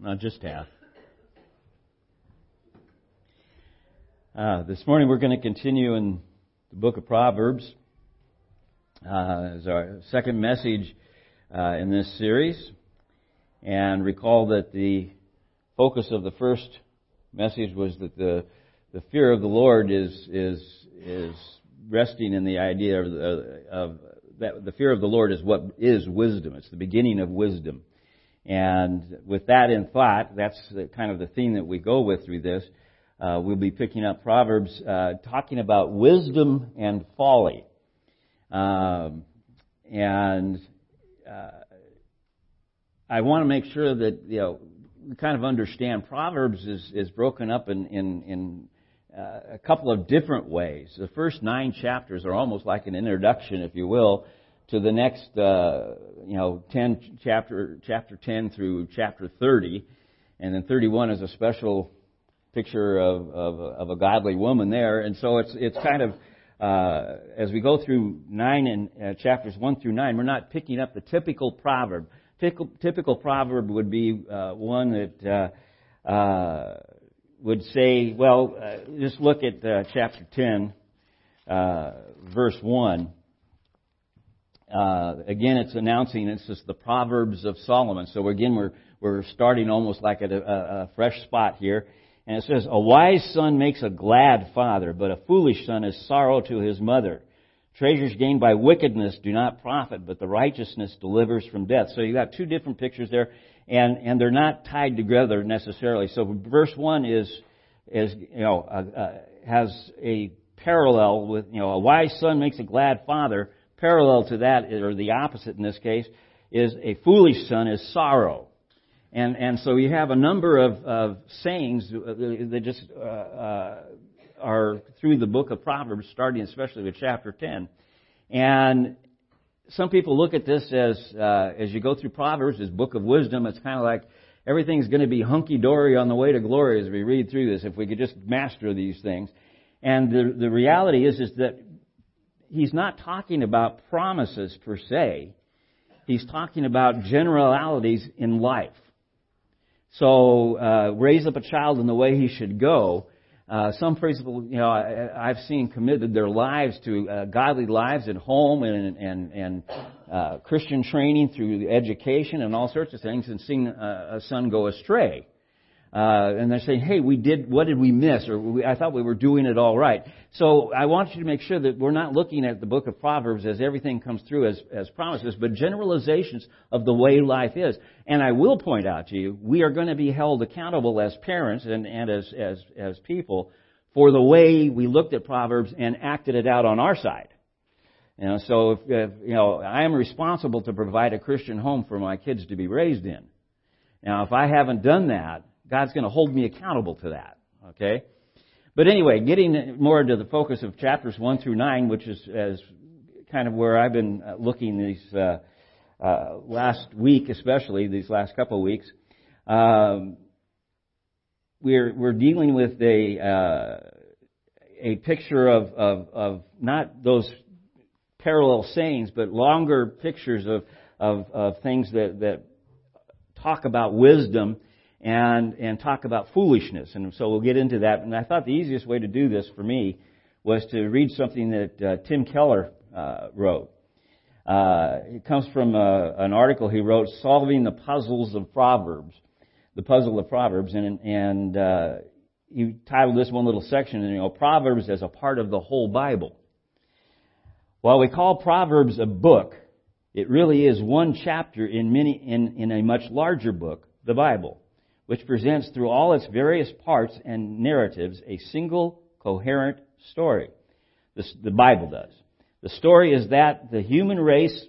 not just half. Uh, this morning we're going to continue in the book of Proverbs uh, as our second message uh, in this series. And recall that the focus of the first message was that the the fear of the Lord is is is resting in the idea of, the, of that the fear of the Lord is what is wisdom. It's the beginning of wisdom. And with that in thought, that's the, kind of the theme that we go with through this. Uh, we'll be picking up Proverbs uh, talking about wisdom and folly. Um, and uh, I want to make sure that you know we kind of understand Proverbs is is broken up in in, in uh, a couple of different ways. The first nine chapters are almost like an introduction, if you will, to the next, uh, you know, 10 chapter, chapter 10 through chapter 30. And then 31 is a special picture of, of, of a godly woman there. And so it's, it's kind of, uh, as we go through nine and uh, chapters one through nine, we're not picking up the typical proverb. Typical, typical proverb would be uh, one that uh, uh, would say, well, uh, just look at uh, chapter 10, uh, verse 1. Uh, again, it's announcing it's just the Proverbs of Solomon. So again, we're we're starting almost like at a, a, fresh spot here, and it says, "A wise son makes a glad father, but a foolish son is sorrow to his mother. Treasures gained by wickedness do not profit, but the righteousness delivers from death." So you've got two different pictures there, and and they're not tied together necessarily. So verse one is is you know uh, uh, has a parallel with you know a wise son makes a glad father parallel to that, or the opposite in this case, is a foolish son is sorrow. And, and so you have a number of, of sayings that just uh, uh, are through the book of Proverbs, starting especially with chapter 10. And some people look at this as, uh, as you go through Proverbs, as book of wisdom, it's kind of like everything's going to be hunky-dory on the way to glory as we read through this, if we could just master these things. And the, the reality is, is that he's not talking about promises per se. He's talking about generalities in life. So, uh, raise up a child in the way he should go. Uh, some people, you know, I, have seen committed their lives to uh, godly lives at home and and and uh, Christian training through education and all sorts of things, and seen uh, a son go astray. Uh, and they're saying, "Hey, we did. What did we miss? Or we, I thought we were doing it all right." So I want you to make sure that we're not looking at the book of Proverbs as everything comes through as as promises, but generalizations of the way life is. And I will point out to you, we are going to be held accountable as parents and and as as as people for the way we looked at Proverbs and acted it out on our side. You know, so if, if you know, I am responsible to provide a Christian home for my kids to be raised in. Now, if I haven't done that, God's going to hold me accountable to that. Okay? But anyway, getting more into the focus of chapters 1 through 9, which is as kind of where I've been uh, looking these uh, uh, last week, especially these last couple of weeks. Um, we're we're dealing with a uh, a picture of, of of not those parallel sayings, but longer pictures of of, of things that that talk about wisdom and, and talk about foolishness. And so we'll get into that. And I thought the easiest way to do this for me was to read something that uh, Tim Keller uh, wrote. Uh, it comes from uh, an article he wrote, Solving the Puzzles of Proverbs, the puzzle of Proverbs, and, and uh, he titled this one little section, you know, Proverbs as a part of the whole Bible. While we call Proverbs a book, it really is one chapter in many in, in a much larger book, the Bible which presents through all its various parts and narratives a single coherent story. The Bible does. The story is that the human race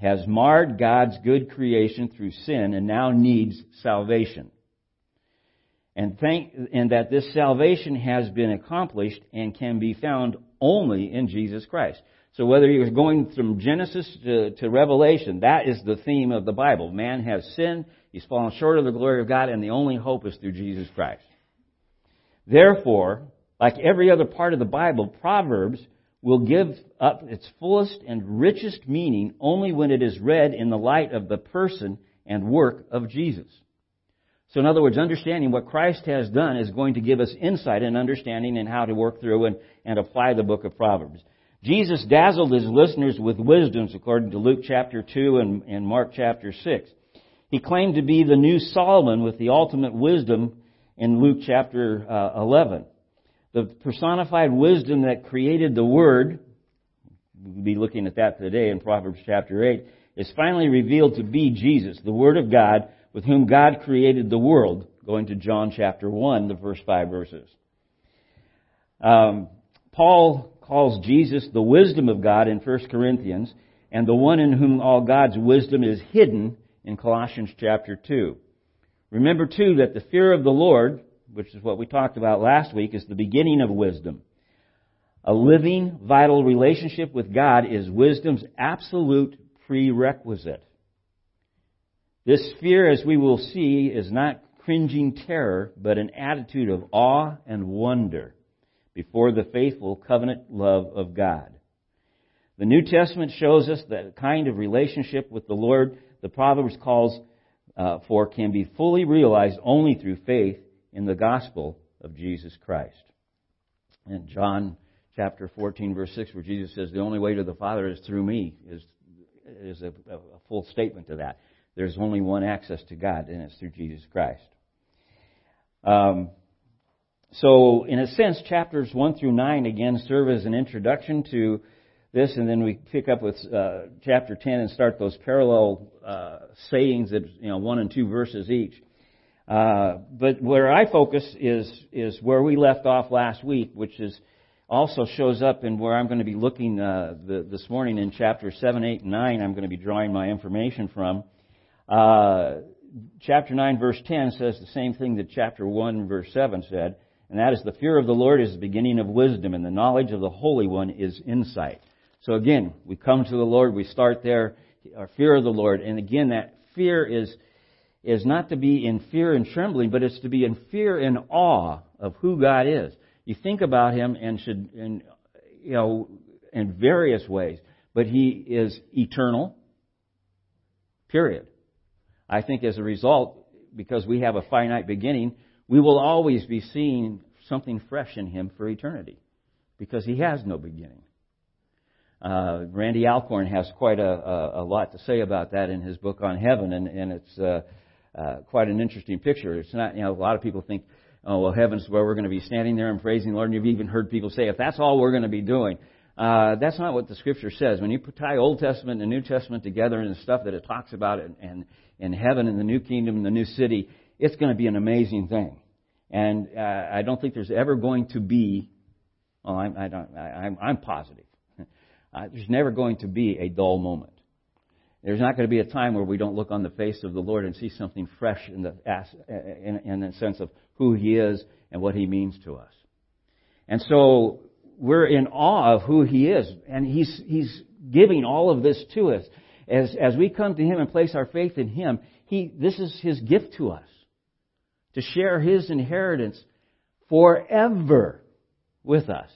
has marred God's good creation through sin and now needs salvation. And, thank, and that this salvation has been accomplished and can be found only in Jesus Christ. So whether you're going from Genesis to, to Revelation, that is the theme of the Bible. Man has sinned He's fallen short of the glory of God, and the only hope is through Jesus Christ. Therefore, like every other part of the Bible, Proverbs will give up its fullest and richest meaning only when it is read in the light of the person and work of Jesus. So in other words, understanding what Christ has done is going to give us insight and understanding and how to work through and, and apply the book of Proverbs. Jesus dazzled his listeners with wisdoms according to Luke chapter 2 and, and Mark chapter 6. He claimed to be the new Solomon with the ultimate wisdom in Luke chapter uh, 11. The personified wisdom that created the Word, we'll be looking at that today in Proverbs chapter 8, is finally revealed to be Jesus, the Word of God, with whom God created the world, going to John chapter 1, the first five verses. Um, Paul calls Jesus the wisdom of God in 1 Corinthians, and the one in whom all God's wisdom is hidden in Colossians chapter 2. Remember too that the fear of the Lord, which is what we talked about last week, is the beginning of wisdom. A living, vital relationship with God is wisdom's absolute prerequisite. This fear, as we will see, is not cringing terror, but an attitude of awe and wonder before the faithful covenant love of God. The New Testament shows us that kind of relationship with the Lord the Proverbs calls uh, for can be fully realized only through faith in the gospel of Jesus Christ. In John chapter 14 verse 6 where Jesus says the only way to the Father is through me is, is a, a full statement to that. There's only one access to God and it's through Jesus Christ. Um, so, in a sense, chapters 1 through 9 again serve as an introduction to this, and then we pick up with uh, chapter 10 and start those parallel uh, sayings that, you know, one and two verses each. Uh, but where I focus is, is where we left off last week, which is also shows up in where I'm going to be looking uh, the, this morning in chapter 7, 8, and 9. I'm going to be drawing my information from. Uh, chapter 9, verse 10 says the same thing that chapter 1, verse 7 said, and that is the fear of the Lord is the beginning of wisdom, and the knowledge of the Holy One is insight. So again, we come to the Lord, we start there, our fear of the Lord, and again, that fear is, is not to be in fear and trembling, but it's to be in fear and awe of who God is. You think about Him and should, in, you know, in various ways, but He is eternal, period. I think as a result, because we have a finite beginning, we will always be seeing something fresh in Him for eternity because He has no beginning. Uh, Randy Alcorn has quite a, a, a, lot to say about that in his book on heaven, and, and it's uh, uh, quite an interesting picture. It's not, you know, a lot of people think, oh, well, heaven's where we're going to be standing there and praising the Lord, and you've even heard people say, if that's all we're going to be doing, uh, that's not what the Scripture says. When you tie Old Testament and New Testament together and the stuff that it talks about in, in, in heaven and the new kingdom and the new city, it's going to be an amazing thing. And uh, I don't think there's ever going to be, well, I'm, I don't, I, I'm, I'm positive. Uh, there's never going to be a dull moment. There's not going to be a time where we don't look on the face of the Lord and see something fresh in the, in, in the sense of who He is and what He means to us. And so we're in awe of who He is, and He's He's giving all of this to us as as we come to Him and place our faith in Him. He this is His gift to us to share His inheritance forever with us.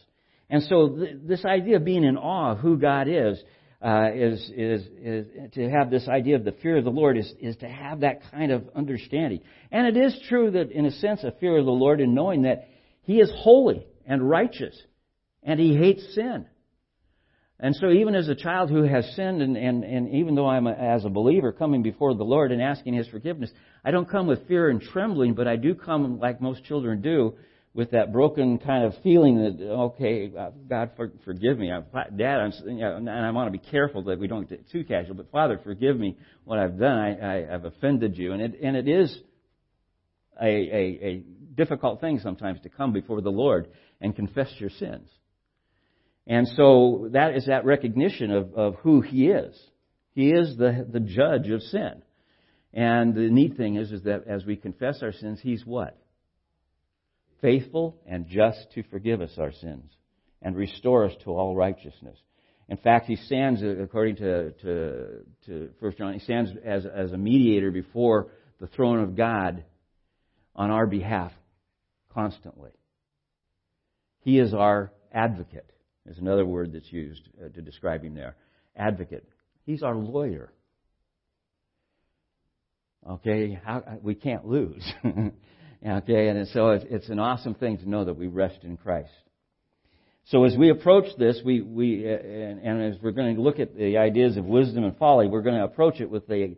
And so th- this idea of being in awe of who God is, uh, is, is, is to have this idea of the fear of the Lord is, is to have that kind of understanding. And it is true that in a sense a fear of the Lord in knowing that He is holy and righteous and He hates sin. And so even as a child who has sinned and, and, and even though I'm a, as a believer coming before the Lord and asking His forgiveness, I don't come with fear and trembling, but I do come like most children do with that broken kind of feeling that okay, uh, God for, forgive me, Dad, I'm, you know, and I want to be careful that we don't get too casual. But Father, forgive me what I've done. I, I have offended you, and it and it is a, a, a difficult thing sometimes to come before the Lord and confess your sins. And so that is that recognition of, of who He is. He is the the judge of sin. And the neat thing is, is that as we confess our sins, He's what? Faithful and just to forgive us our sins and restore us to all righteousness. In fact, he stands, according to, to, to 1 John, he stands as, as a mediator before the throne of God on our behalf constantly. He is our advocate, is another word that's used uh, to describe him there. Advocate. He's our lawyer. Okay, how, we can't lose. okay, and so it's, an awesome thing to know that we rest in Christ. So as we approach this, we, we and, and, as we're going to look at the ideas of wisdom and folly, we're going to approach it with the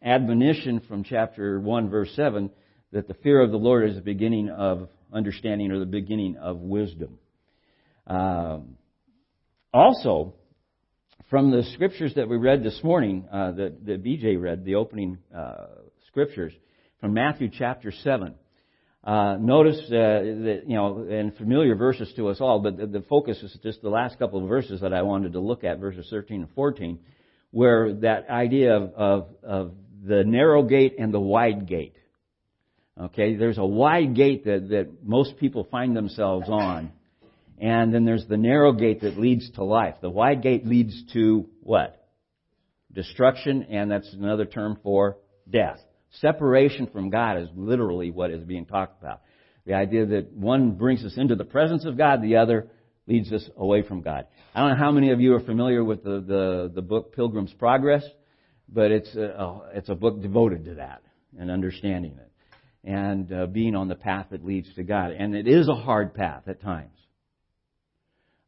admonition from chapter 1, verse 7, that the fear of the Lord is the beginning of understanding or the beginning of wisdom. Um, also, from the scriptures that we read this morning, uh, that, that BJ read, the opening uh, scriptures, from Matthew chapter 7, uh, notice uh, that, you know, and familiar verses to us all, but the, the, focus is just the last couple of verses that I wanted to look at, verses 13 and 14, where that idea of, of, of the narrow gate and the wide gate. Okay, there's a wide gate that, that most people find themselves on, and then there's the narrow gate that leads to life. The wide gate leads to what? Destruction, and that's another term for death. Separation from God is literally what is being talked about. The idea that one brings us into the presence of God, the other leads us away from God. I don't know how many of you are familiar with the, the, the book Pilgrim's Progress, but it's a, it's a book devoted to that and understanding it and uh, being on the path that leads to God. And it is a hard path at times.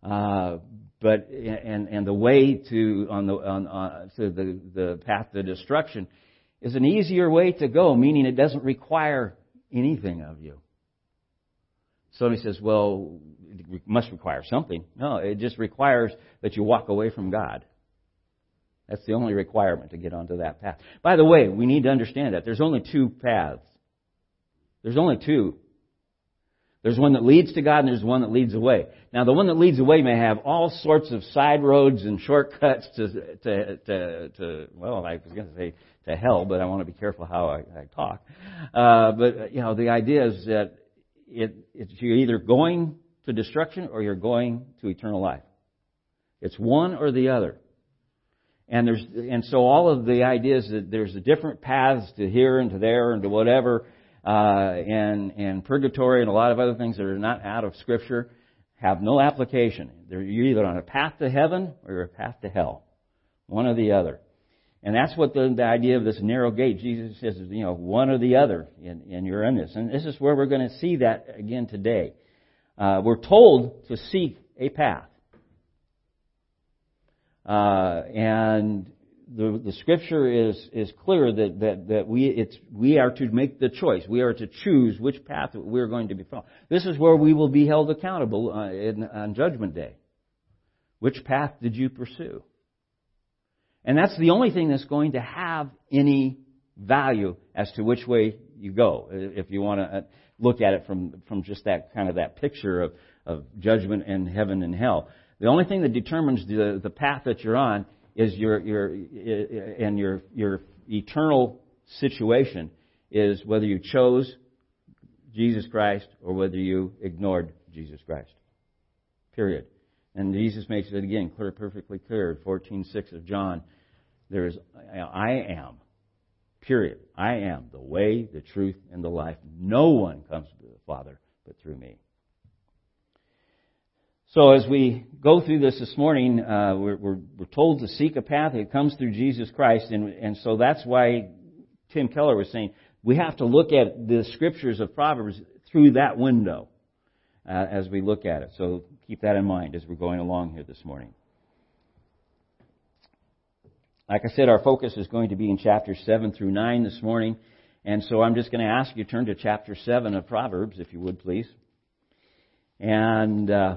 Uh, but and and the way to on the on, on to the the path to destruction is an easier way to go, meaning it doesn't require anything of you. Somebody says, well, it must require something. No, it just requires that you walk away from God. That's the only requirement to get onto that path. By the way, we need to understand that there's only two paths. There's only two. There's one that leads to God and there's one that leads away. Now, the one that leads away may have all sorts of side roads and shortcuts to, to, to, to well, I was going to say to hell, but I want to be careful how I, I talk. Uh, but, you know, the idea is that it, it's, you're either going to destruction or you're going to eternal life. It's one or the other. And there's, and so all of the ideas that there's different paths to here and to there and to whatever, uh, and, and purgatory and a lot of other things that are not out of Scripture have no application. You're either on a path to heaven or you're a path to hell. One or the other. And that's what the, the idea of this narrow gate, Jesus says, you know, one or the other, and, and you're in this. And this is where we're going to see that again today. Uh, we're told to seek a path. Uh, and the, the scripture is, is clear that, that, that we, it's, we are to make the choice. We are to choose which path we're going to be following. This is where we will be held accountable uh, in, on Judgment Day. Which path did you pursue? And that's the only thing that's going to have any value as to which way you go. If you want to uh, look at it from, from just that kind of that picture of, of judgment and heaven and hell. The only thing that determines the, the path that you're on is your, your, and your, your eternal situation is whether you chose Jesus Christ or whether you ignored Jesus Christ. Period. And Jesus makes it again clear, perfectly clear, 14:6 of John. There is, I am. Period. I am the way, the truth, and the life. No one comes to the Father but through me. So as we go through this this morning, uh, we're, we're, we're, told to seek a path that comes through Jesus Christ, and, and so that's why Tim Keller was saying we have to look at the scriptures of Proverbs through that window uh, as we look at it. So keep that in mind as we're going along here this morning. Like I said, our focus is going to be in chapters 7 through 9 this morning. And so I'm just going to ask you to turn to chapter 7 of Proverbs, if you would please. And uh,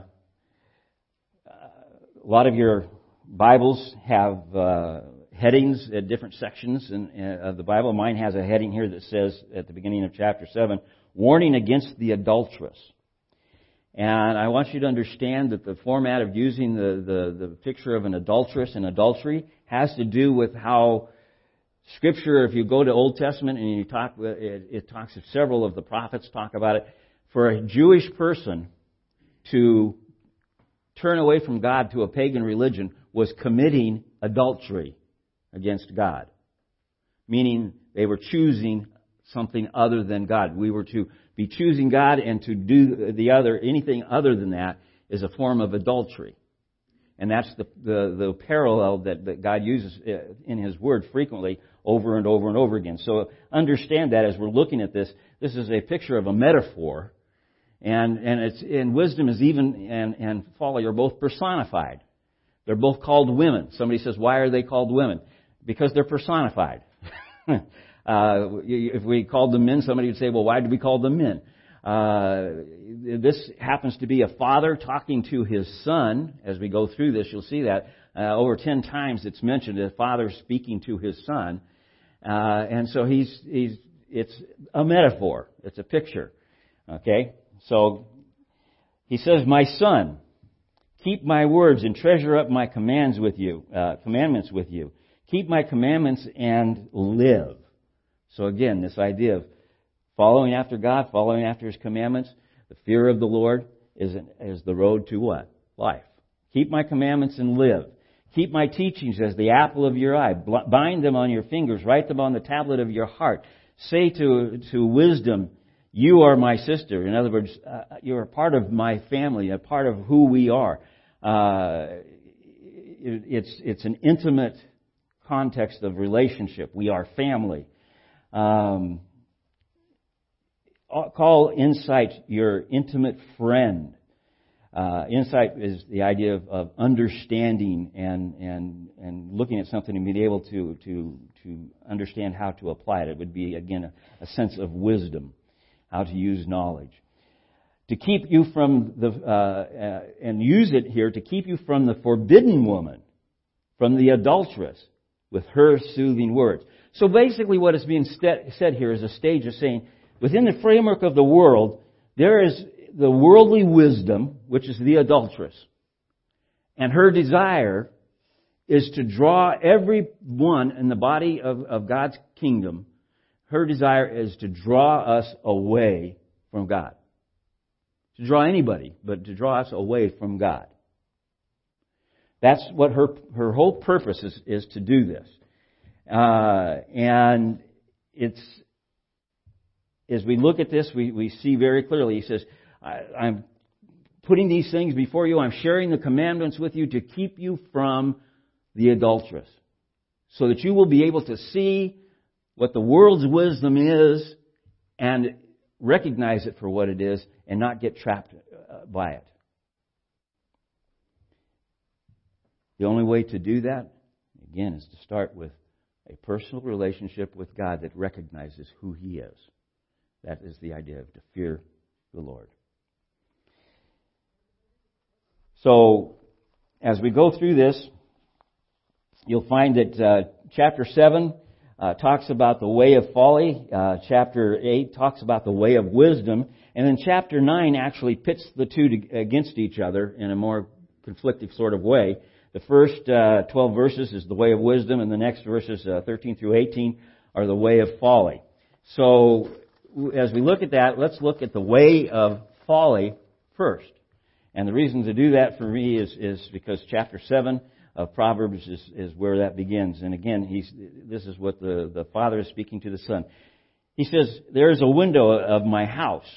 a lot of your Bibles have uh, headings at different sections in, in, of the Bible. Mine has a heading here that says at the beginning of chapter 7, warning against the adulteress. And I want you to understand that the format of using the, the, the picture of an adulteress and adultery has to do with how Scripture, if you go to Old Testament and you talk, it, it talks of several of the prophets talk about it. For a Jewish person to turn away from God to a pagan religion was committing adultery against God. Meaning they were choosing something other than God. We were to be choosing God and to do the other, anything other than that is a form of adultery. And that's the, the, the parallel that, that God uses uh, in His Word frequently over and over and over again. So understand that as we're looking at this, this is a picture of a metaphor. And, and it's, and wisdom is even, and, and folly are both personified. They're both called women. Somebody says, why are they called women? Because they're personified. uh, if we called them men, somebody would say, well, why do we call them men? Uh, this happens to be a father talking to his son. As we go through this, you'll see that uh, over ten times it's mentioned a father speaking to his son, uh, and so he's he's it's a metaphor. It's a picture. Okay, so he says, "My son, keep my words and treasure up my commands with you, uh, commandments with you. Keep my commandments and live." So again, this idea of Following after God, following after His commandments, the fear of the Lord is, an, is the road to what? Life. Keep my commandments and live. Keep my teachings as the apple of your eye. Bind them on your fingers. Write them on the tablet of your heart. Say to, to wisdom, you are my sister. In other words, uh, you're a part of my family, a part of who we are. Uh, it, it's, it's an intimate context of relationship. We are family. Um, call insight your intimate friend. Uh, insight is the idea of, of, understanding and, and, and looking at something and being able to, to, to understand how to apply it. It would be, again, a, a sense of wisdom, how to use knowledge. To keep you from the, uh, uh, and use it here to keep you from the forbidden woman, from the adulteress, with her soothing words. So basically what is being said here is a stage of saying, within the framework of the world, there is the worldly wisdom, which is the adulteress. And her desire is to draw everyone in the body of, of God's kingdom. Her desire is to draw us away from God. To draw anybody, but to draw us away from God. That's what her, her whole purpose is, is to do this. Uh, and it's, as we look at this, we, we see very clearly, he says, I'm putting these things before you. I'm sharing the commandments with you to keep you from the adulteress. So that you will be able to see what the world's wisdom is and recognize it for what it is and not get trapped uh, by it. The only way to do that, again, is to start with a personal relationship with God that recognizes who He is. That is the idea of to fear the Lord. So, as we go through this, you'll find that uh, chapter 7 uh, talks about the way of folly, uh, chapter 8 talks about the way of wisdom, and then chapter 9 actually pits the two to, against each other in a more conflictive sort of way. The first uh, 12 verses is the way of wisdom, and the next verses, uh, 13 through 18, are the way of folly. So, as we look at that, let's look at the way of folly first. And the reason to do that for me is, is because chapter 7 of Proverbs is, is where that begins. And again, he's, this is what the, the father is speaking to the son. He says, There is a window of my house,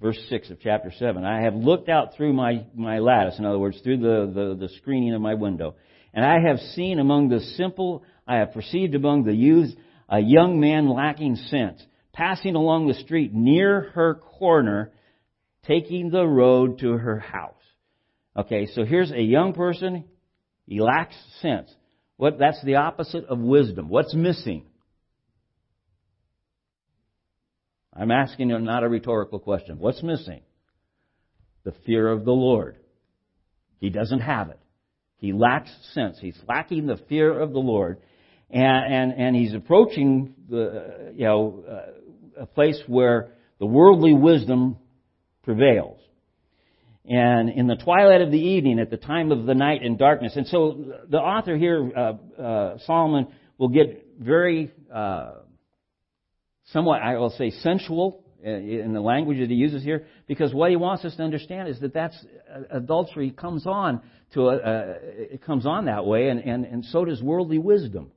verse 6 of chapter 7. I have looked out through my, my lattice, in other words, through the, the, the screening of my window. And I have seen among the simple, I have perceived among the youths a young man lacking sense passing along the street near her corner, taking the road to her house. Okay, so here's a young person. He lacks sense. What, that's the opposite of wisdom. What's missing? I'm asking you not a rhetorical question. What's missing? The fear of the Lord. He doesn't have it. He lacks sense. He's lacking the fear of the Lord. And, and, and he's approaching the, you know, a place where the worldly wisdom prevails. And in the twilight of the evening, at the time of the night and darkness. And so the author here, uh, uh, Solomon, will get very, uh, somewhat, I will say, sensual in the language that he uses here, because what he wants us to understand is that that's uh, adultery comes on to a, uh, it comes on that way, and, and, and so does worldly wisdom.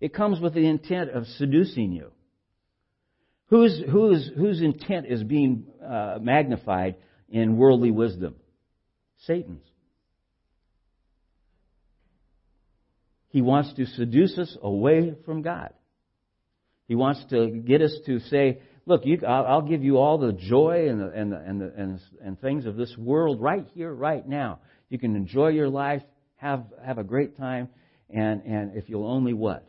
It comes with the intent of seducing you. Whose, whose, whose intent is being uh, magnified in worldly wisdom? Satan's. He wants to seduce us away from God. He wants to get us to say, look, you, I'll, give you all the joy and, the, and, the, and, the, and, and things of this world right here, right now. You can enjoy your life, have, have a great time, and, and if you'll only what?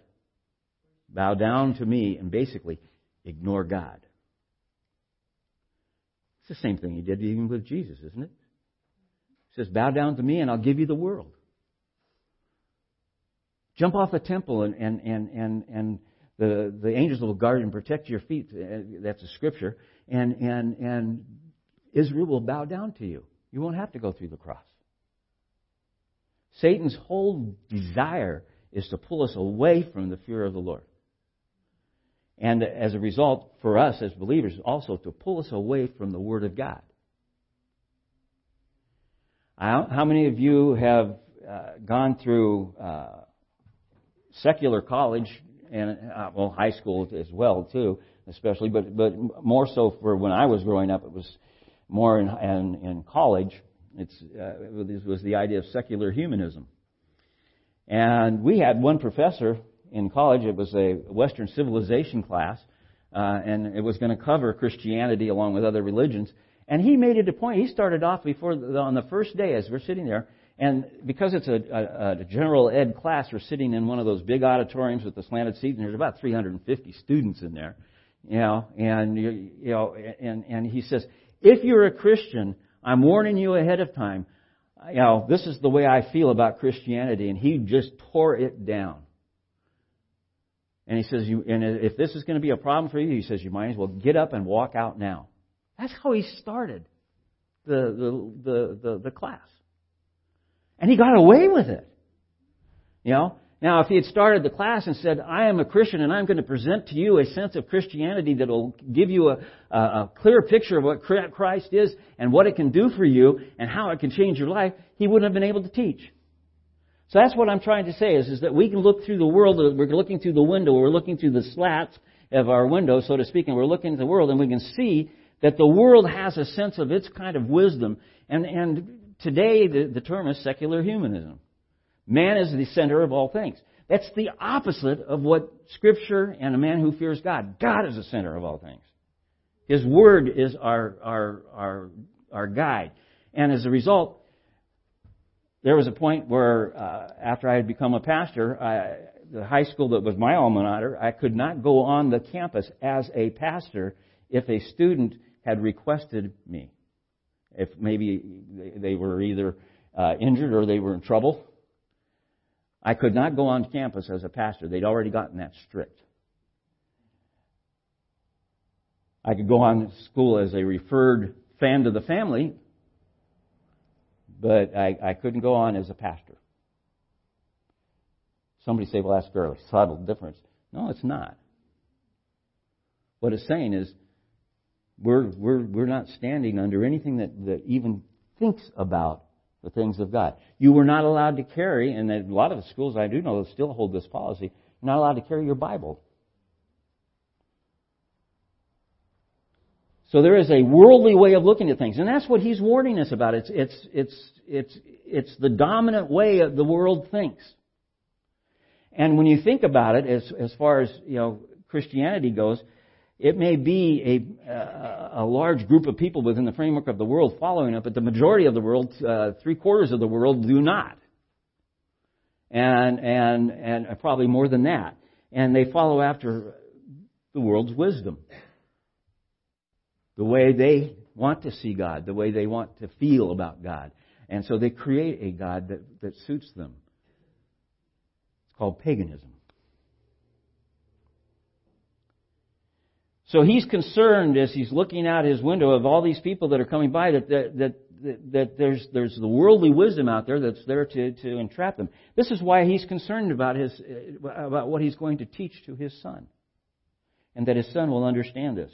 Bow down to me and basically ignore God. It's the same thing he did even with Jesus, isn't it? He says, Bow down to me and I'll give you the world. Jump off the temple and, and, and, and, and the, the angels will guard and protect your feet. Uh, that's a scripture. And, and, and Israel will bow down to you. You won't have to go through the cross. Satan's whole desire is to pull us away from the fear of the Lord. And as a result, for us as believers, also to pull us away from the Word of God. How many of you have uh, gone through uh, secular college and uh, well, high school as well too, especially, but but more so for when I was growing up, it was more in in, in college. It's uh, this was the idea of secular humanism, and we had one professor in college. It was a Western civilization class, uh, and it was going to cover Christianity along with other religions. And he made it a point. He started off before the, on the first day as we're sitting there, and because it's a, a, a general ed class, we're sitting in one of those big auditoriums with the slanted seats, and there's about 350 students in there, you know. And you, you know, and and he says, if you're a Christian, I'm warning you ahead of time. You know, this is the way I feel about Christianity, and he just tore it down. And he says, you, and if this is going to be a problem for you, he says, you might as well get up and walk out now. That's how he started the, the, the, the, the class. And he got away with it. You know? Now, if he had started the class and said, I am a Christian and I'm going to present to you a sense of Christianity that will give you a, a, a clear picture of what Christ is and what it can do for you and how it can change your life, he wouldn't have been able to teach. So that's what I'm trying to say is, is that we can look through the world, we're looking through the window, we're looking through the slats of our window, so to speak, and we're looking at the world and we can see that the world has a sense of its kind of wisdom. And, and today the, the term is secular humanism. Man is the center of all things. That's the opposite of what Scripture and a man who fears God. God is the center of all things. His Word is our, our, our, our guide. And as a result, there was a point where, uh, after I had become a pastor, I, the high school that was my alma mater, I could not go on the campus as a pastor if a student had requested me. If maybe they were either uh, injured or they were in trouble, I could not go on campus as a pastor. They'd already gotten that strict. I could go on school as a referred fan to the family, but I, I couldn't go on as a pastor. Somebody say, well, that's a fairly subtle difference. No, it's not. What it's saying is, we're, we're, we're not standing under anything that, that even thinks about the things of God. You were not allowed to carry, and a lot of the schools I do know still hold this policy, you're not allowed to carry your Bible. So there is a worldly way of looking at things, and that's what he's warning us about. It's, it's, it's, it's, it's the dominant way of the world thinks. And when you think about it, as, as far as, you know, Christianity goes, it may be a, a large group of people within the framework of the world following it, but the majority of the world, uh, three quarters of the world, do not. And, and, and probably more than that. And they follow after the world's wisdom the way they want to see God, the way they want to feel about God. And so they create a God that, that suits them. It's called paganism. So he's concerned as he's looking out his window of all these people that are coming by that, that, that, that there's, there's the worldly wisdom out there that's there to, to entrap them. This is why he's concerned about, his, about what he's going to teach to his son. And that his son will understand this.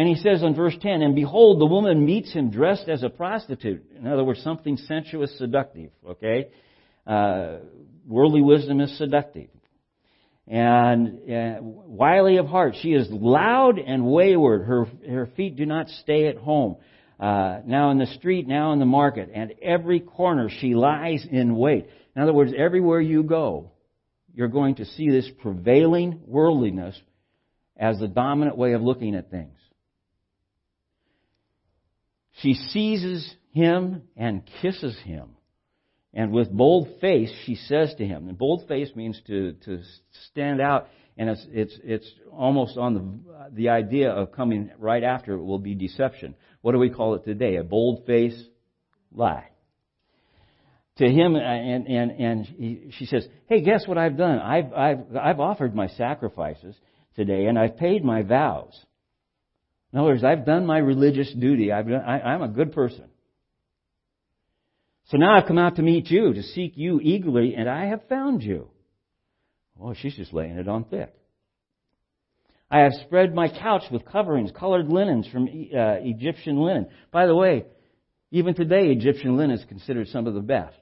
And he says in verse 10, And behold, the woman meets him dressed as a prostitute. In other words, something sensuous, seductive. Okay? Uh, worldly wisdom is seductive. And uh, wily of heart. She is loud and wayward. Her, her feet do not stay at home. Uh, now in the street, now in the market. And every corner she lies in wait. In other words, everywhere you go, you're going to see this prevailing worldliness as the dominant way of looking at things. She seizes him and kisses him. And with bold face, she says to him, and bold face means to, to stand out, and it's, it's, it's almost on the, the idea of coming right after it will be deception. What do we call it today? A bold face lie. To him, uh, and, and, and he, she says, Hey, guess what I've done? I've, I've, I've offered my sacrifices today, and I've paid my vows. In other words, I've done my religious duty. I've done, I, I'm a good person. So now I've come out to meet you, to seek you eagerly, and I have found you. Oh, she's just laying it on thick. I have spread my couch with coverings, colored linens from uh, Egyptian linen. By the way, even today, Egyptian linen is considered some of the best.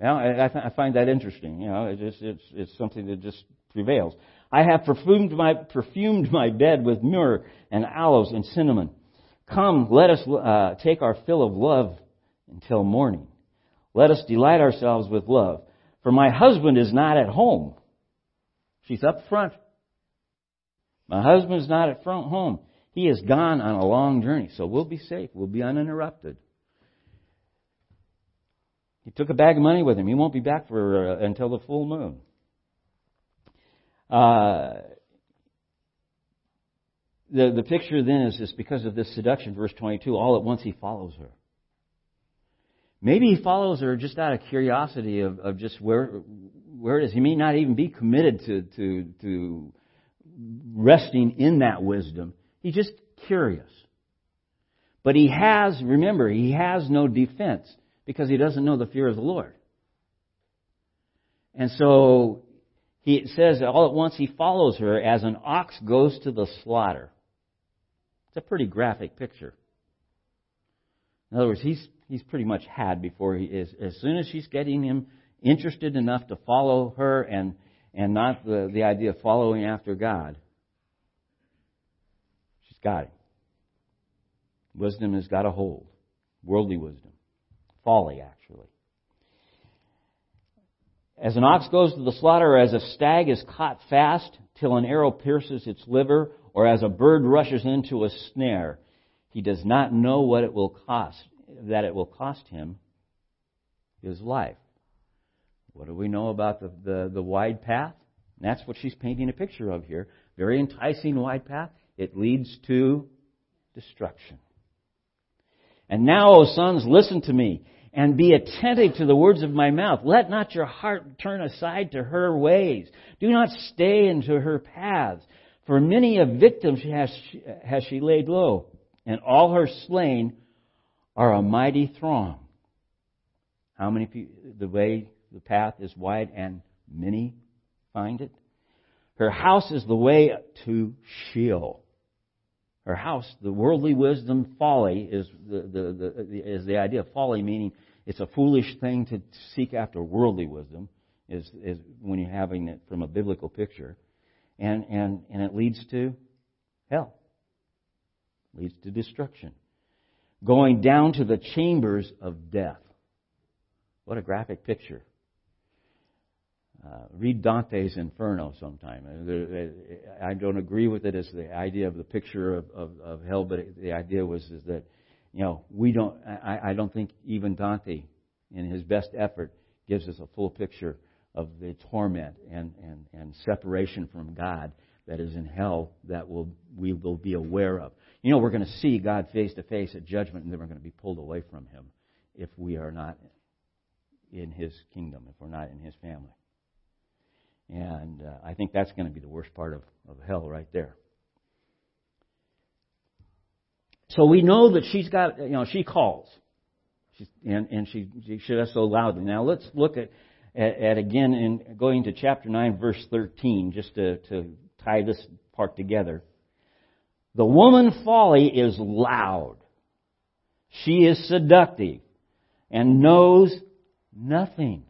Yeah, I, I find that interesting. You know, it's, it's, it's something that just prevails. I have perfumed my, perfumed my bed with myrrh and aloes and cinnamon. Come, let us uh, take our fill of love until morning. Let us delight ourselves with love. For my husband is not at home. She's up front. My husband is not at front home. He is gone on a long journey, so we'll be safe. We'll be uninterrupted. He took a bag of money with him. He won't be back for uh, until the full moon. Uh, the the picture then is this because of this seduction, verse 22. All at once he follows her. Maybe he follows her just out of curiosity of, of just where where it is. He may not even be committed to, to, to resting in that wisdom. He's just curious. But he has, remember, he has no defense because he doesn't know the fear of the Lord. And so he says all at once he follows her as an ox goes to the slaughter. It's a pretty graphic picture. In other words, he's he's pretty much had before he is. As soon as she's getting him interested enough to follow her and, and not the, the idea of following after God, she's got him. Wisdom has got a hold. Worldly wisdom. Folly, actually. As an ox goes to the slaughter, or as a stag is caught fast till an arrow pierces its liver, or as a bird rushes into a snare, he does not know what it will cost that it will cost him his life. What do we know about the, the, the wide path? that's what she's painting a picture of here. Very enticing wide path. It leads to destruction. And now, O sons, listen to me and be attentive to the words of my mouth. Let not your heart turn aside to her ways. Do not stay into her paths. For many a victim has she, has she laid low, and all her slain are a mighty throng. How many people, the way, the path is wide and many find it? Her house is the way to Sheol. Her house, the worldly wisdom, folly is the, the, the, is the idea of folly, meaning it's a foolish thing to seek after worldly wisdom, is, is when you're having it from a biblical picture. And, and, and it leads to hell. Leads to destruction going down to the chambers of death. What a graphic picture. Uh, read Dante's Inferno sometime. Uh, I don't agree with it as the idea of the picture of, of, of hell, but the idea was is that, you know, we don't, I, I don't think even Dante, in his best effort, gives us a full picture of the torment and, and, and separation from God that is in hell that will, we will be aware of. You know, we're going to see God face to face at judgment, and then we're going to be pulled away from Him if we are not in His kingdom, if we're not in His family. And uh, I think that's going to be the worst part of, of hell right there. So we know that she's got, you know, she calls. She's, and, and she, she does so loudly. Now let's look at, at, at again in going to chapter 9, verse 13, just to, to tie this part together. The woman folly is loud. She is seductive and knows nothing.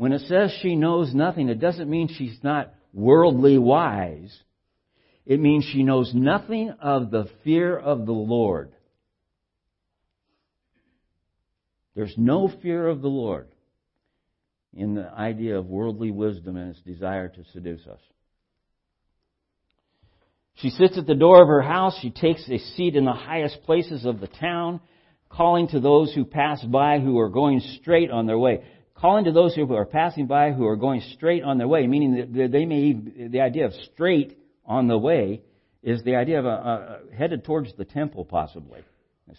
When it says she knows nothing, it doesn't mean she's not worldly wise. It means she knows nothing of the fear of the Lord. There's no fear of the Lord. in the idea of worldly wisdom and its desire to seduce us. She sits at the door of her house. She takes a seat in the highest places of the town, calling to those who pass by who are going straight on their way. Calling to those who are passing by who are going straight on their way, meaning that they may, the idea of straight on the way is the idea of headed towards the temple, possibly.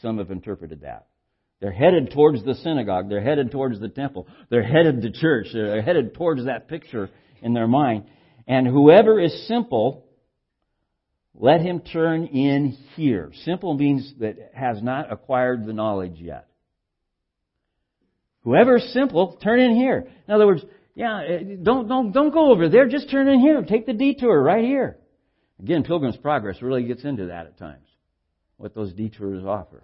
Some have interpreted that. They're headed towards the synagogue. They're headed towards the temple. They're headed to church. They're headed towards that picture in their mind. And whoever is simple let him turn in here. Simple means that has not acquired the knowledge yet. Whoever is simple, turn in here. In other words, yeah, eh, don't, don't, don't go over there. Just turn in here. Take the detour right here. Again, Pilgrim's Progress really gets into that at times. What those detours offer.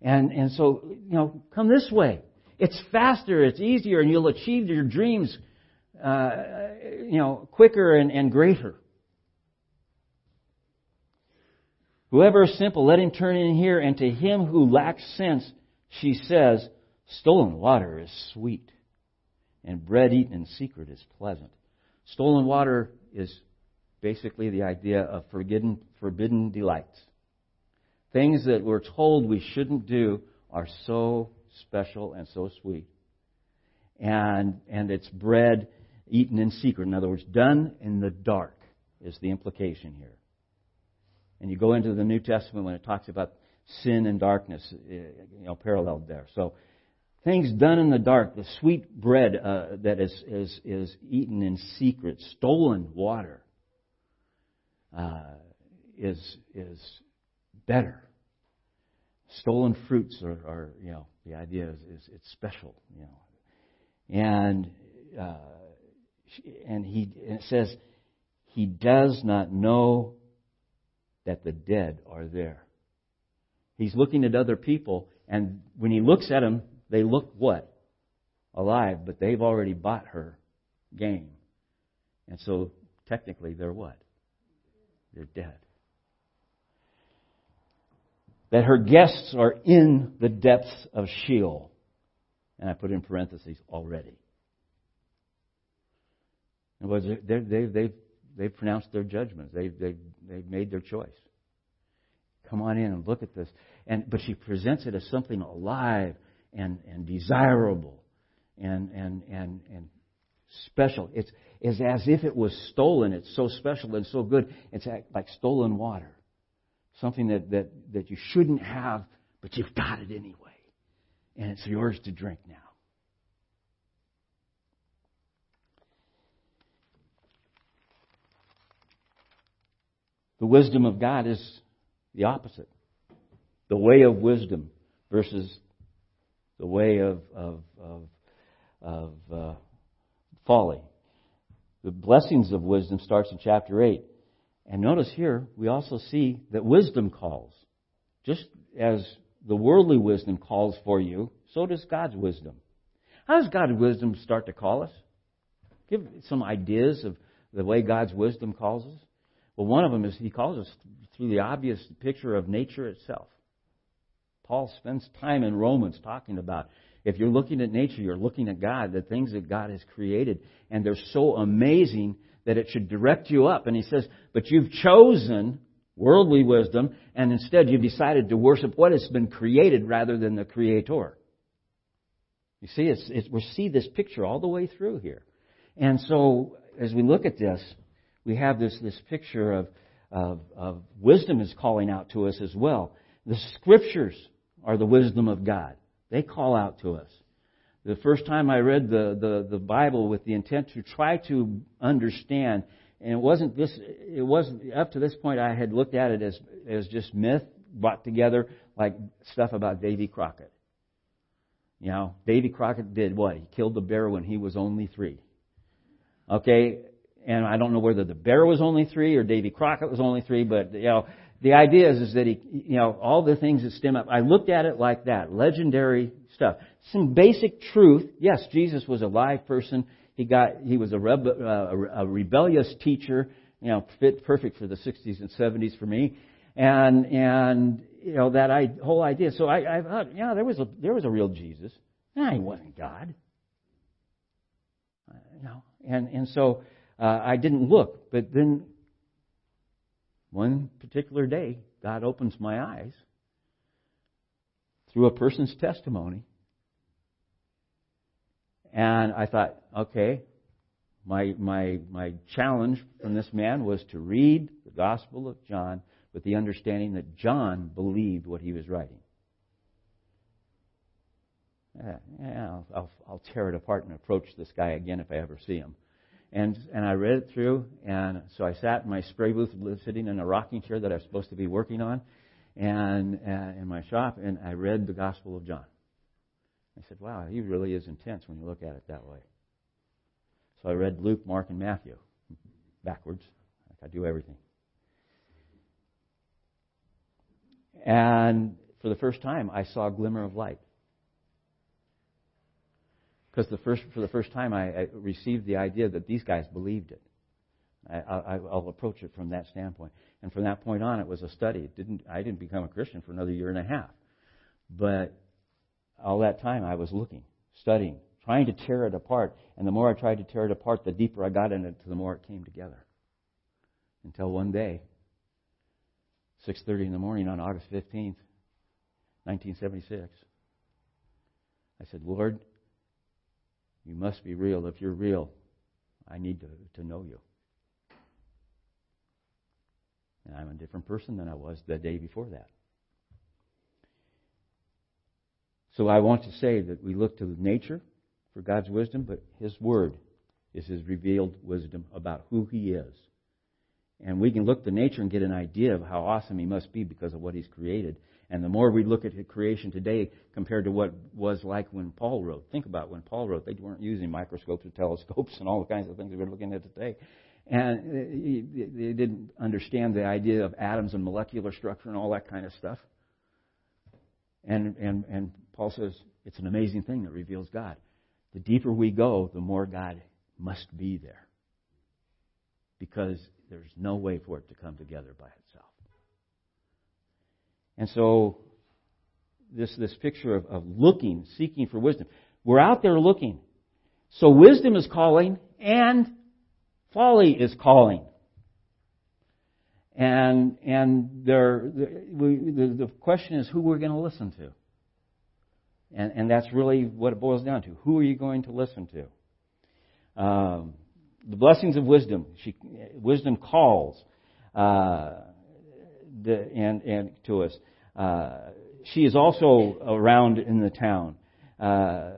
And, and so, you know, come this way. It's faster, it's easier, and you'll achieve your dreams, uh, you know, quicker and, and greater. Whoever is simple, let him turn in here, and to him who lacks sense, she says, stolen water is sweet, and bread eaten in secret is pleasant. Stolen water is basically the idea of forbidden, forbidden delights. Things that we're told we shouldn't do are so special and so sweet. And, and it's bread eaten in secret. In other words, done in the dark is the implication here. And you go into the New Testament when it talks about sin and darkness, eh, you know, paralleled there. So things done in the dark, the sweet bread uh, that is, is, is eaten in secret, stolen water, uh, is, is better. Stolen fruits are, are, you know, the idea is, is it's special, you know. And, uh, and he, and it says, he does not know that the dead are there. He's looking at other people, and when he looks at them, they look what? Alive, but they've already bought her game. And so, technically, they're what? They're dead. That her guests are in the depths of Sheol. And I put in parentheses, already. In other words, they've, they've, they've pronounced their judgments. They've, they've, they've made their choice. Come on in and look at this. And, but she presents it as something alive and, and desirable and, and, and, and special. It's, it's as if it was stolen. It's so special and so good. It's like stolen water. Something that, that, that you shouldn't have, but you've got it anyway. And it's yours to drink now. The wisdom of God is the opposite. The way of wisdom versus the way of, of, of, of uh, folly. The blessings of wisdom starts in chapter 8. And notice here, we also see that wisdom calls. Just as the worldly wisdom calls for you, so does God's wisdom. How does God's wisdom start to call us? Give some ideas of the way God's wisdom calls us. Well, one of them is he calls us through the obvious picture of nature itself. Paul spends time in Romans talking about if you're looking at nature, you're looking at God, the things that God has created, and they're so amazing that it should direct you up. And he says, but you've chosen worldly wisdom, and instead you've decided to worship what has been created rather than the Creator. You see, it's, it's, we see this picture all the way through here. And so, as we look at this, we have this, this picture of, of, of wisdom is calling out to us as well. The scriptures are the wisdom of God. They call out to us. The first time I read the, the, the Bible with the intent to try to understand, and it wasn't this, it wasn't, up to this point I had looked at it as, as just myth brought together like stuff about Davy Crockett. You know, Davy Crockett did what? He killed the bear when he was only three. Okay, and I don't know whether the bear was only three or Davy Crockett was only three, but you know, the idea is, is that he, you know, all the things that stem up. I looked at it like that, legendary stuff. Some basic truth. Yes, Jesus was a live person. He got, he was a, rebe- uh, a rebellious teacher. You know, fit perfect for the 60s and 70s for me. And and you know that I, whole idea. So I, I thought, yeah, there was a there was a real Jesus. Nah, he wasn't God. you know, and and so uh, I didn't look, but then one particular day, God opens my eyes through a person's testimony, and I thought, okay, my my my challenge from this man was to read the Gospel of John with the understanding that John believed what he was writing. Yeah, yeah I'll, I'll, I'll tear it apart and approach this guy again if I ever see him. And and I read it through, and so I sat in my spray booth, sitting in a rocking chair that I was supposed to be working on, and uh, in my shop, and I read the Gospel of John. I said, "Wow, he really is intense when you look at it that way." So I read Luke, Mark, and Matthew backwards. Like I do everything. And for the first time, I saw a glimmer of light. Because the first, for the first time, I, I received the idea that these guys believed it. I, will approach it from that standpoint. And from that point on, it was a study. It didn't, I didn't become a Christian for another year and a half. But all that time, I was looking, studying, trying to tear it apart. And the more I tried to tear it apart, the deeper I got in it, the more it came together. Until one day, 6:30 in the morning on August 15th, 1976, I said, "Lord, you must be real. If you're real, I need to, to know you." And I'm a different person than I was the day before that. So I want to say that we look to nature for God's wisdom, but His Word is His revealed wisdom about who He is. And we can look to nature and get an idea of how awesome He must be because of what He's created. And the more we look at creation today compared to what was like when Paul wrote, think about when Paul wrote, they weren't using microscopes or telescopes and all the kinds of things we're looking at today. And they didn't understand the idea of atoms and molecular structure and all that kind of stuff. And, and, and Paul says it's an amazing thing that reveals God. The deeper we go, the more God must be there. Because there's no way for it to come together by itself. And so, this, this picture of, of looking, seeking for wisdom. We're out there looking. So wisdom is calling and folly is calling. And, and there, the, the question is who we're going to listen to. And, and that's really what it boils down to. Who are you going to listen to? Um, the blessings of wisdom. She, wisdom calls uh, the, and, and to us. Uh, she is also around in the town. Uh,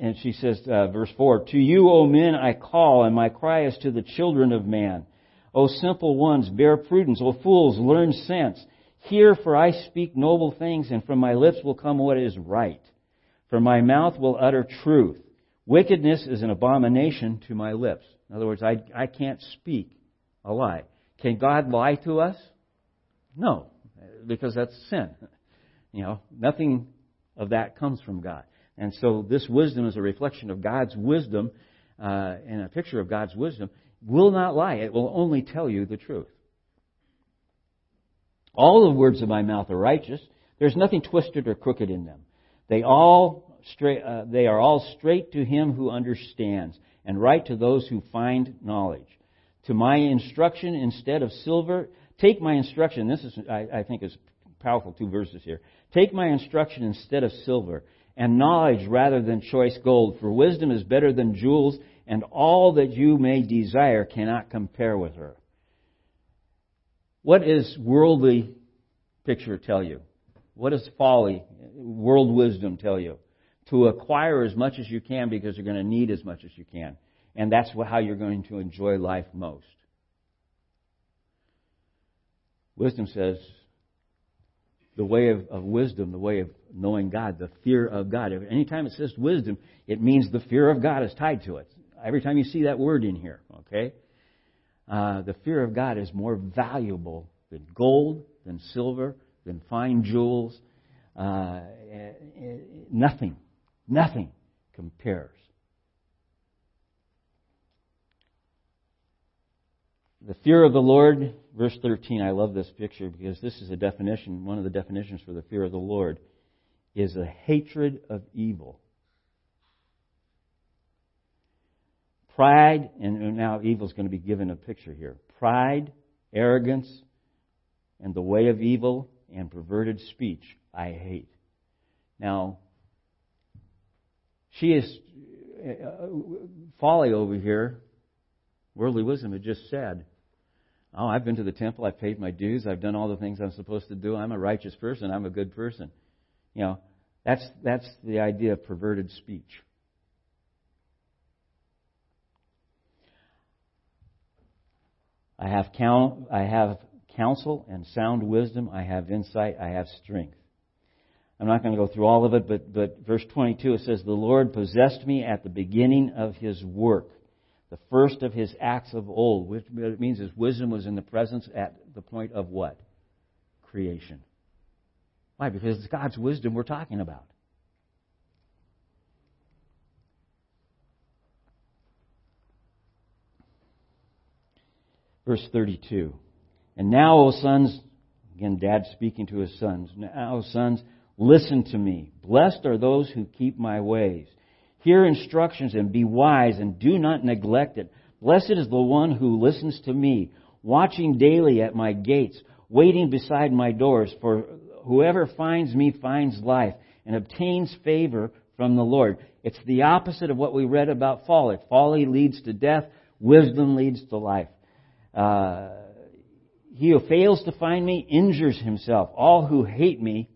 and she says, uh, verse 4, To you, O men, I call, and my cry is to the children of man. O simple ones, bear prudence. O fools, learn sense. Hear, for I speak noble things, and from my lips will come what is right. For my mouth will utter truth. Wickedness is an abomination to my lips. In other words, I, I can't speak a lie. Can God lie to us? No, because that's sin. You know, nothing of that comes from God. And so this wisdom is a reflection of God's wisdom uh, and a picture of God's wisdom. Will not lie. It will only tell you the truth. All the words of my mouth are righteous. There's nothing twisted or crooked in them. They all straight, uh, they are all straight to him who understands, and right to those who find knowledge. To my instruction instead of silver, take my instruction. This is, I, I think, is powerful. Two verses here. Take my instruction instead of silver, and knowledge rather than choice gold. For wisdom is better than jewels, and all that you may desire cannot compare with her. What does worldly picture tell you? What does folly, world wisdom tell you? to acquire as much as you can because you're going to need as much as you can. And that's how you're going to enjoy life most. Wisdom says the way of, of, wisdom, the way of knowing God, the fear of God. Anytime it says wisdom, it means the fear of God is tied to it. Every time you see that word in here, okay? Uh, the fear of God is more valuable than gold, than silver, than fine jewels. Uh, eh, eh, nothing Nothing compares. The fear of the Lord, verse 13, I love this picture because this is a definition, one of the definitions for the fear of the Lord, is a hatred of evil. Pride, and now evil is going to be given a picture here. Pride, arrogance, and the way of evil and perverted speech I hate. Now, she is uh, folly over here. Worldly wisdom had just said, Oh, I've been to the temple, I've paid my dues, I've done all the things I'm supposed to do, I'm a righteous person, I'm a good person. You know, that's, that's the idea of perverted speech. I have, count, I have counsel and sound wisdom. I have insight. I have strength. I'm not going to go through all of it, but, but verse 22 it says, The Lord possessed me at the beginning of his work, the first of his acts of old, which means his wisdom was in the presence at the point of what? Creation. Why? Because it's God's wisdom we're talking about. Verse 32. And now, O sons, again, dad speaking to his sons, now, O sons, listen to me. Blessed are those who keep my ways. Hear instructions and be wise and do not neglect it. Blessed is the one who listens to me, watching daily at my gates, waiting beside my doors. For whoever finds me finds life and obtains favor from the Lord. It's the opposite of what we read about folly. Folly leads to death. Wisdom leads to life. Uh, he who fails to find me injures himself. All who hate me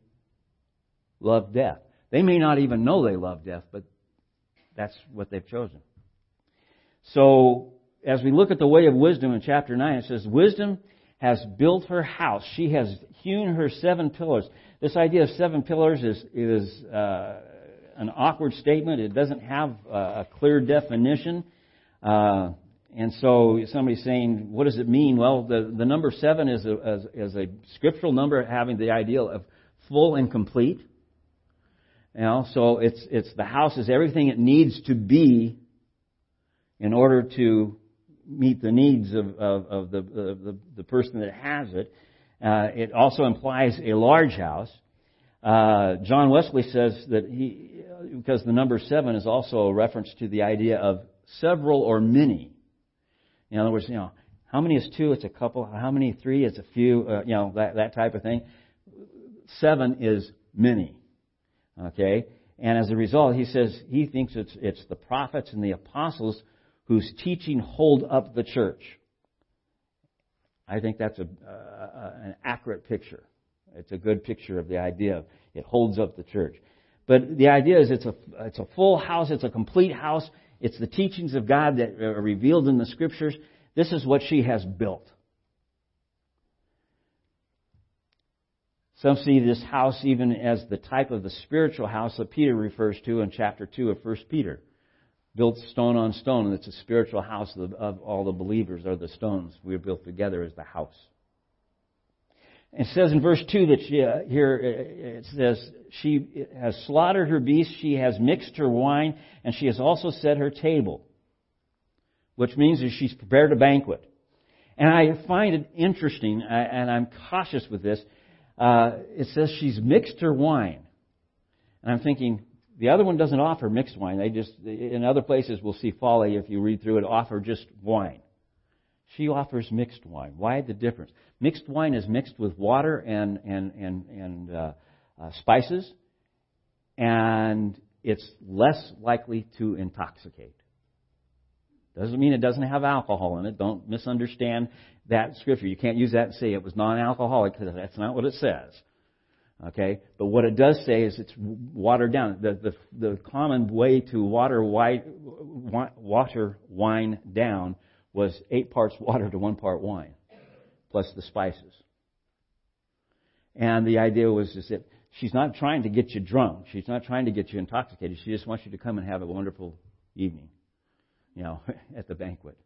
love death. They may not even know they love death, but that's what they've chosen. So, as we look at the way of wisdom in chapter 9, it says, Wisdom has built her house. She has hewn her seven pillars. This idea of seven pillars is, is uh, an awkward statement. It doesn't have a, clear definition. Uh, and so somebody's saying, what does it mean? Well, the, the number seven is a, is a scriptural number having the idea of full and complete. You know, so it's, it's the house is everything it needs to be in order to meet the needs of, of, of the, the, the, person that has it. Uh, it also implies a large house. Uh, John Wesley says that he, because the number seven is also a reference to the idea of several or many. In other words, you know, how many is two? It's a couple. How many three? It's a few. Uh, you know, that, that type of thing. Seven is many. Okay? And as a result, he says he thinks it's, it's the prophets and the apostles whose teaching hold up the church. I think that's a, uh, an accurate picture. It's a good picture of the idea it holds up the church. But the idea is it's a, it's a full house, it's a complete house, it's the teachings of God that are revealed in the scriptures. This is what she has built. Some see this house even as the type of the spiritual house that Peter refers to in chapter 2 of 1 Peter. Built stone on stone, and it's a spiritual house of, of all the believers, are the stones we are built together as the house. It says in verse 2 that she, uh, here uh, it says, she has slaughtered her beasts, she has mixed her wine, and she has also set her table. Which means that she's prepared a banquet. And I find it interesting, and I'm cautious with this. Uh, it says she's mixed her wine. And I'm thinking, the other one doesn't offer mixed wine. They just, in other places, we'll see folly if you read through it, offer just wine. She offers mixed wine. Why the difference? Mixed wine is mixed with water and and and and uh, uh, spices, and it's less likely to intoxicate. Doesn't mean it doesn't have alcohol in it. Don't misunderstand that scripture. You can't use that and say it was non-alcoholic because that's not what it says. Okay, but what it does say is it's watered down. The the, the common way to water white, water wine down was eight parts water to one part wine, plus the spices. And the idea was is that she's not trying to get you drunk. She's not trying to get you intoxicated. She just wants you to come and have a wonderful evening, you know, at the banquet.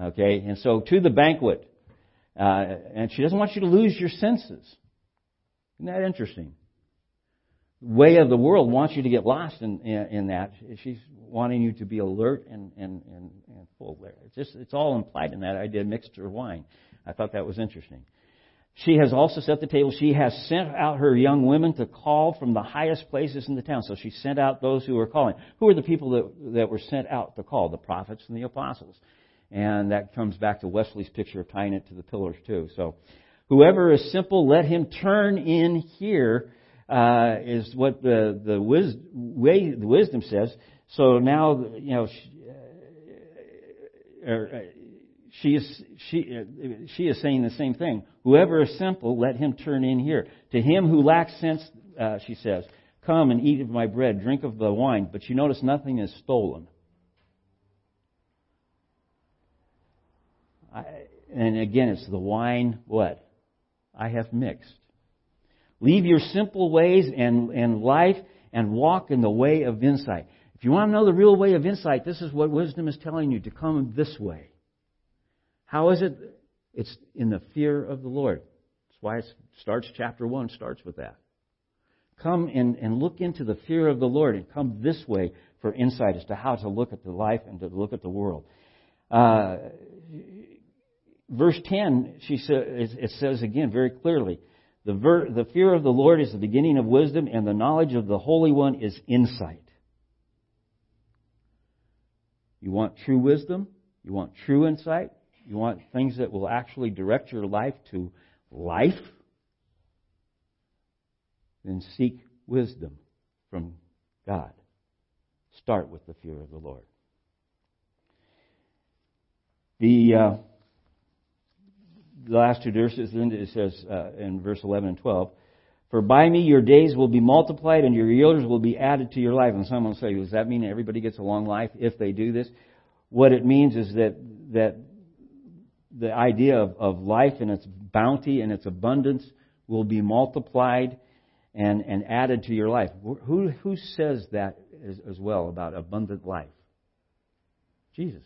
Okay, and so to the banquet, uh, and she doesn't want you to lose your senses. Isn't that interesting? way of the world wants you to get lost in, in, in that. She's wanting you to be alert and, and, and, and full there. It's just, it's all implied in that idea, mixture of wine. I thought that was interesting. She has also set the table. She has sent out her young women to call from the highest places in the town. So she sent out those who were calling. Who are the people that, that were sent out to call? The prophets and the apostles. And that comes back to Wesley's picture of tying it to the pillars too. So, whoever is simple, let him turn in here, uh, is what the, the, wis- way, the wisdom says. So now, you know, she, uh, er, she is she uh, she is saying the same thing. Whoever is simple, let him turn in here. To him who lacks sense, uh, she says, "Come and eat of my bread, drink of the wine." But you notice nothing is stolen. I, and again, it's the wine. What I have mixed. Leave your simple ways and and life and walk in the way of insight. If you want to know the real way of insight, this is what wisdom is telling you to come this way. How is it? It's in the fear of the Lord. That's why it starts, chapter 1 starts with that. Come and, and look into the fear of the Lord and come this way for insight as to how to look at the life and to look at the world. Uh, verse 10, she sa- it says again very clearly, the, ver- the fear of the Lord is the beginning of wisdom, and the knowledge of the Holy One is insight. You want true wisdom? You want true insight? You want things that will actually direct your life to life? Then seek wisdom from God. Start with the fear of the Lord. The, uh, the last two verses, it says uh, in verse 11 and 12, For by me your days will be multiplied and your years will be added to your life. And someone will say, Does that mean everybody gets a long life if they do this? What it means is that, that the idea of, of life and its bounty and its abundance will be multiplied and, and added to your life. Who, who says that as, as well about abundant life? Jesus.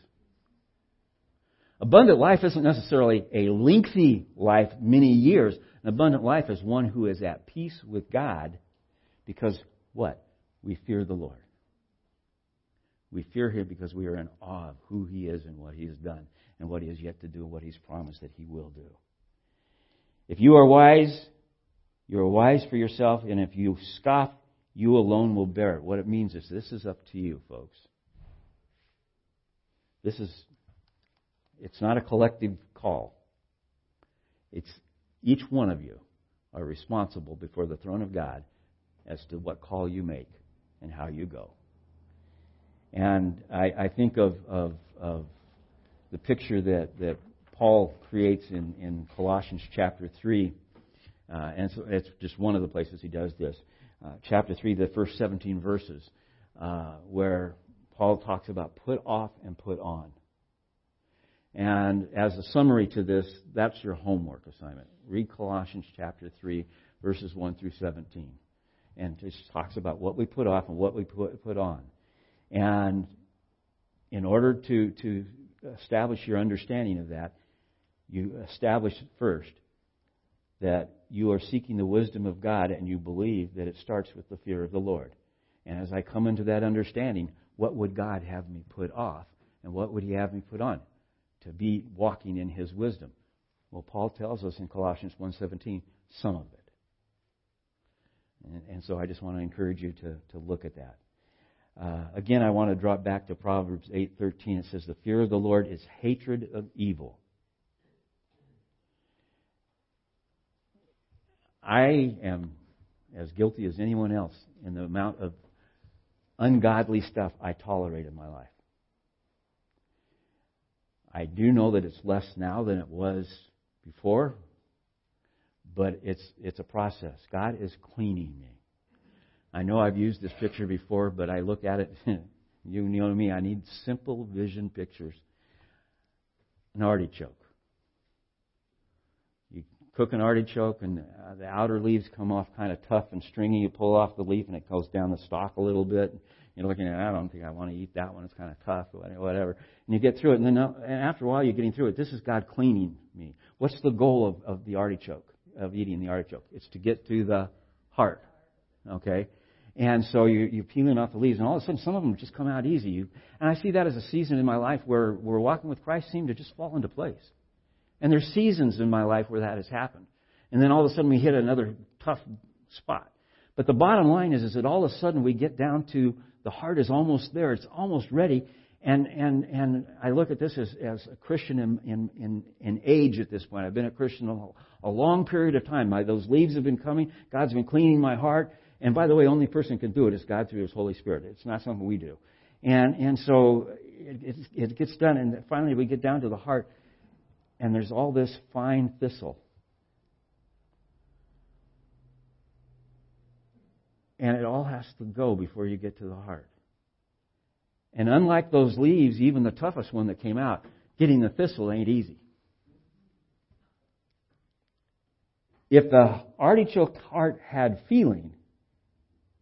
Abundant life isn't necessarily a lengthy life, many years. An abundant life is one who is at peace with God because what? We fear the Lord. We fear Him because we are in awe of who He is and what He has done and what He has yet to do and what He's promised that He will do. If you are wise, you are wise for yourself, and if you scoff, you alone will bear it. What it means is this is up to you, folks. This is, it's not a collective call. It's each one of you are responsible before the throne of God as to what call you make and how you go. And I, I think of, of, of the picture that, that Paul creates in, in Colossians chapter 3. Uh, and so it's just one of the places he does this. Uh, chapter 3, the first 17 verses, uh, where Paul talks about put off and put on. And as a summary to this, that's your homework assignment. Read Colossians chapter 3, verses 1 through 17. And just talks about what we put off and what we put, put on. And in order to, to establish your understanding of that, you establish first that you are seeking the wisdom of God and you believe that it starts with the fear of the Lord. And as I come into that understanding, what would God have me put off and what would He have me put on? To be walking in His wisdom. Well, Paul tells us in Colossians 1.17, some of it. And, and, so I just want to encourage you to, to look at that. Uh, again, I want to drop back to Proverbs 8:13. It says, "The fear of the Lord is hatred of evil." I am as guilty as anyone else in the amount of ungodly stuff I tolerate in my life. I do know that it's less now than it was before, but it's it's a process. God is cleaning me. I know I've used this picture before, but I look at it, you know me, I need simple vision pictures. An artichoke. You cook an artichoke, and uh, the outer leaves come off kind of tough and stringy. You pull off the leaf, and it goes down the stalk a little bit. You're looking at it, I don't think I want to eat that one. It's kind of tough, whatever. And you get through it, and then uh, and after a while, you're getting through it. This is God cleaning me. What's the goal of, of the artichoke, of eating the artichoke? It's to get to the heart. Okay? And so you, you're peeling off the leaves, and all of a sudden, some of them just come out easy. You, and I see that as a season in my life where, where walking with Christ seemed to just fall into place. And there's seasons in my life where that has happened. And then all of a sudden we hit another tough spot. But the bottom line is, is that all of a sudden we get down to the heart is almost there. It's almost ready. And, and, and I look at this as, as a Christian in, in, in, in age at this point. I've been a Christian a, a long period of time. My, those leaves have been coming. God's been cleaning my heart. And by the way, only person can do it is God through His Holy Spirit. It's not something we do. And, and so it, it, it gets done, and finally we get down to the heart, and there's all this fine thistle. And it all has to go before you get to the heart. And unlike those leaves, even the toughest one that came out, getting the thistle ain't easy. If the artichoke heart had feeling,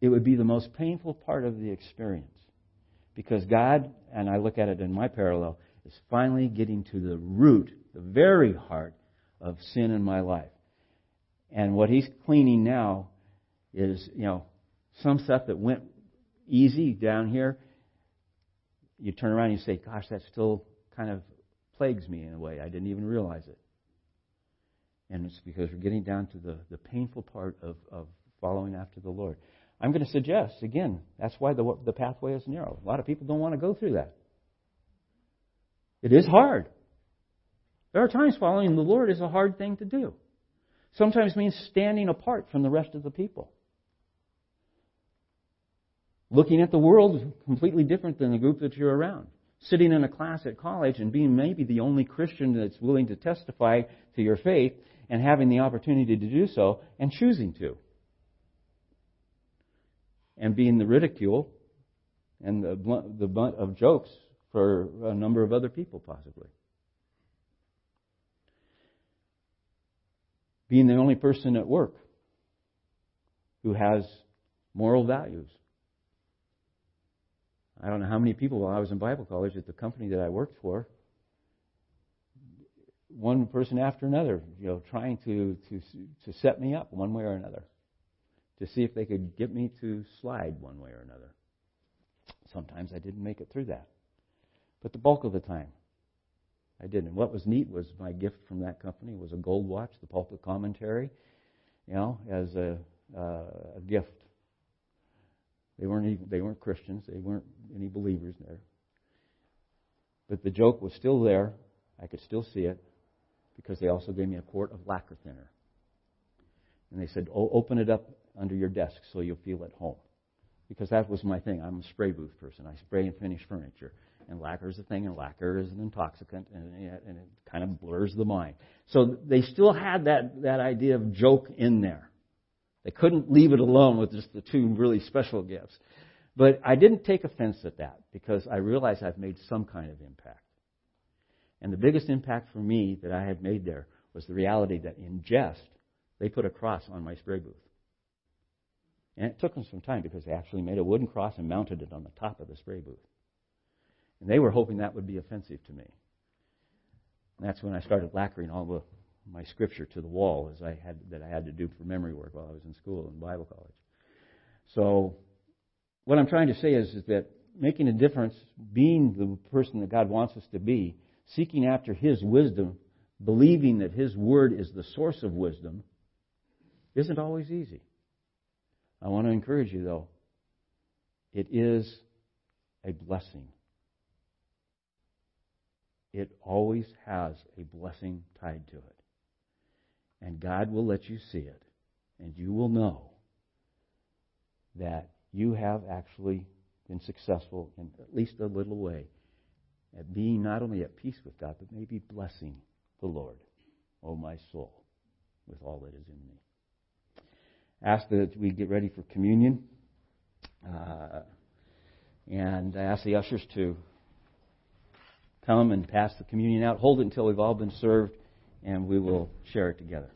it would be the most painful part of the experience. Because God, and I look at it in my parallel, is finally getting to the root, the very heart of sin in my life. And what He's cleaning now is, you know, some stuff that went easy down here. You turn around and you say, gosh, that still kind of plagues me in a way. I didn't even realize it. And it's because we're getting down to the, the painful part of, of following after the Lord. I'm going to suggest, again, that's why the, the pathway is narrow. A lot of people don't want to go through that. It is hard. There are times following the Lord is a hard thing to do. Sometimes means standing apart from the rest of the people. Looking at the world completely different than the group that you're around. Sitting in a class at college and being maybe the only Christian that's willing to testify to your faith and having the opportunity to do so and choosing to and being the ridicule and the blunt, the of jokes for a number of other people, possibly. Being the only person at work who has moral values. I don't know how many people while I was in Bible college at the company that I worked for, one person after another, you know, trying to, to, to set me up one way or another to see if they could get me to slide one way or another. Sometimes I didn't make it through that. But the bulk of the time, I didn't. What was neat was my gift from that company was a gold watch, the pulpit commentary, you know, as a, uh, a gift. They weren't even, they weren't Christians. They weren't any believers there. But the joke was still there. I could still see it because they also gave me a quart of lacquer thinner. And they said, oh, open it up under your desk so you'll feel at home. Because that was my thing. I'm a spray booth person. I spray and finish furniture. And lacquer is a thing, and lacquer is an intoxicant, and, and it kind of blurs the mind. So they still had that, that idea of joke in there. They couldn't leave it alone with just the two really special gifts. But I didn't take offense at that because I realized I've made some kind of impact. And the biggest impact for me that I had made there was the reality that in jest, they put a cross on my spray booth. And it took them some time because they actually made a wooden cross and mounted it on the top of the spray booth. And they were hoping that would be offensive to me. And that's when I started lacquering all the, my scripture to the wall as I had, that I had to do for memory work while I was in school and Bible college. So, what I'm trying to say is, is that making a difference, being the person that God wants us to be, seeking after His wisdom, believing that His Word is the source of wisdom, isn't always easy. I want to encourage you, though. It is a blessing. It always has a blessing tied to it. And God will let you see it. And you will know that you have actually been successful in at least a little way at being not only at peace with God, but maybe blessing the Lord, O oh my soul, with all that is in me ask that we get ready for communion. Uh, and I ask the ushers to come and pass the communion out. Hold it until we've all been served, and we will share it together.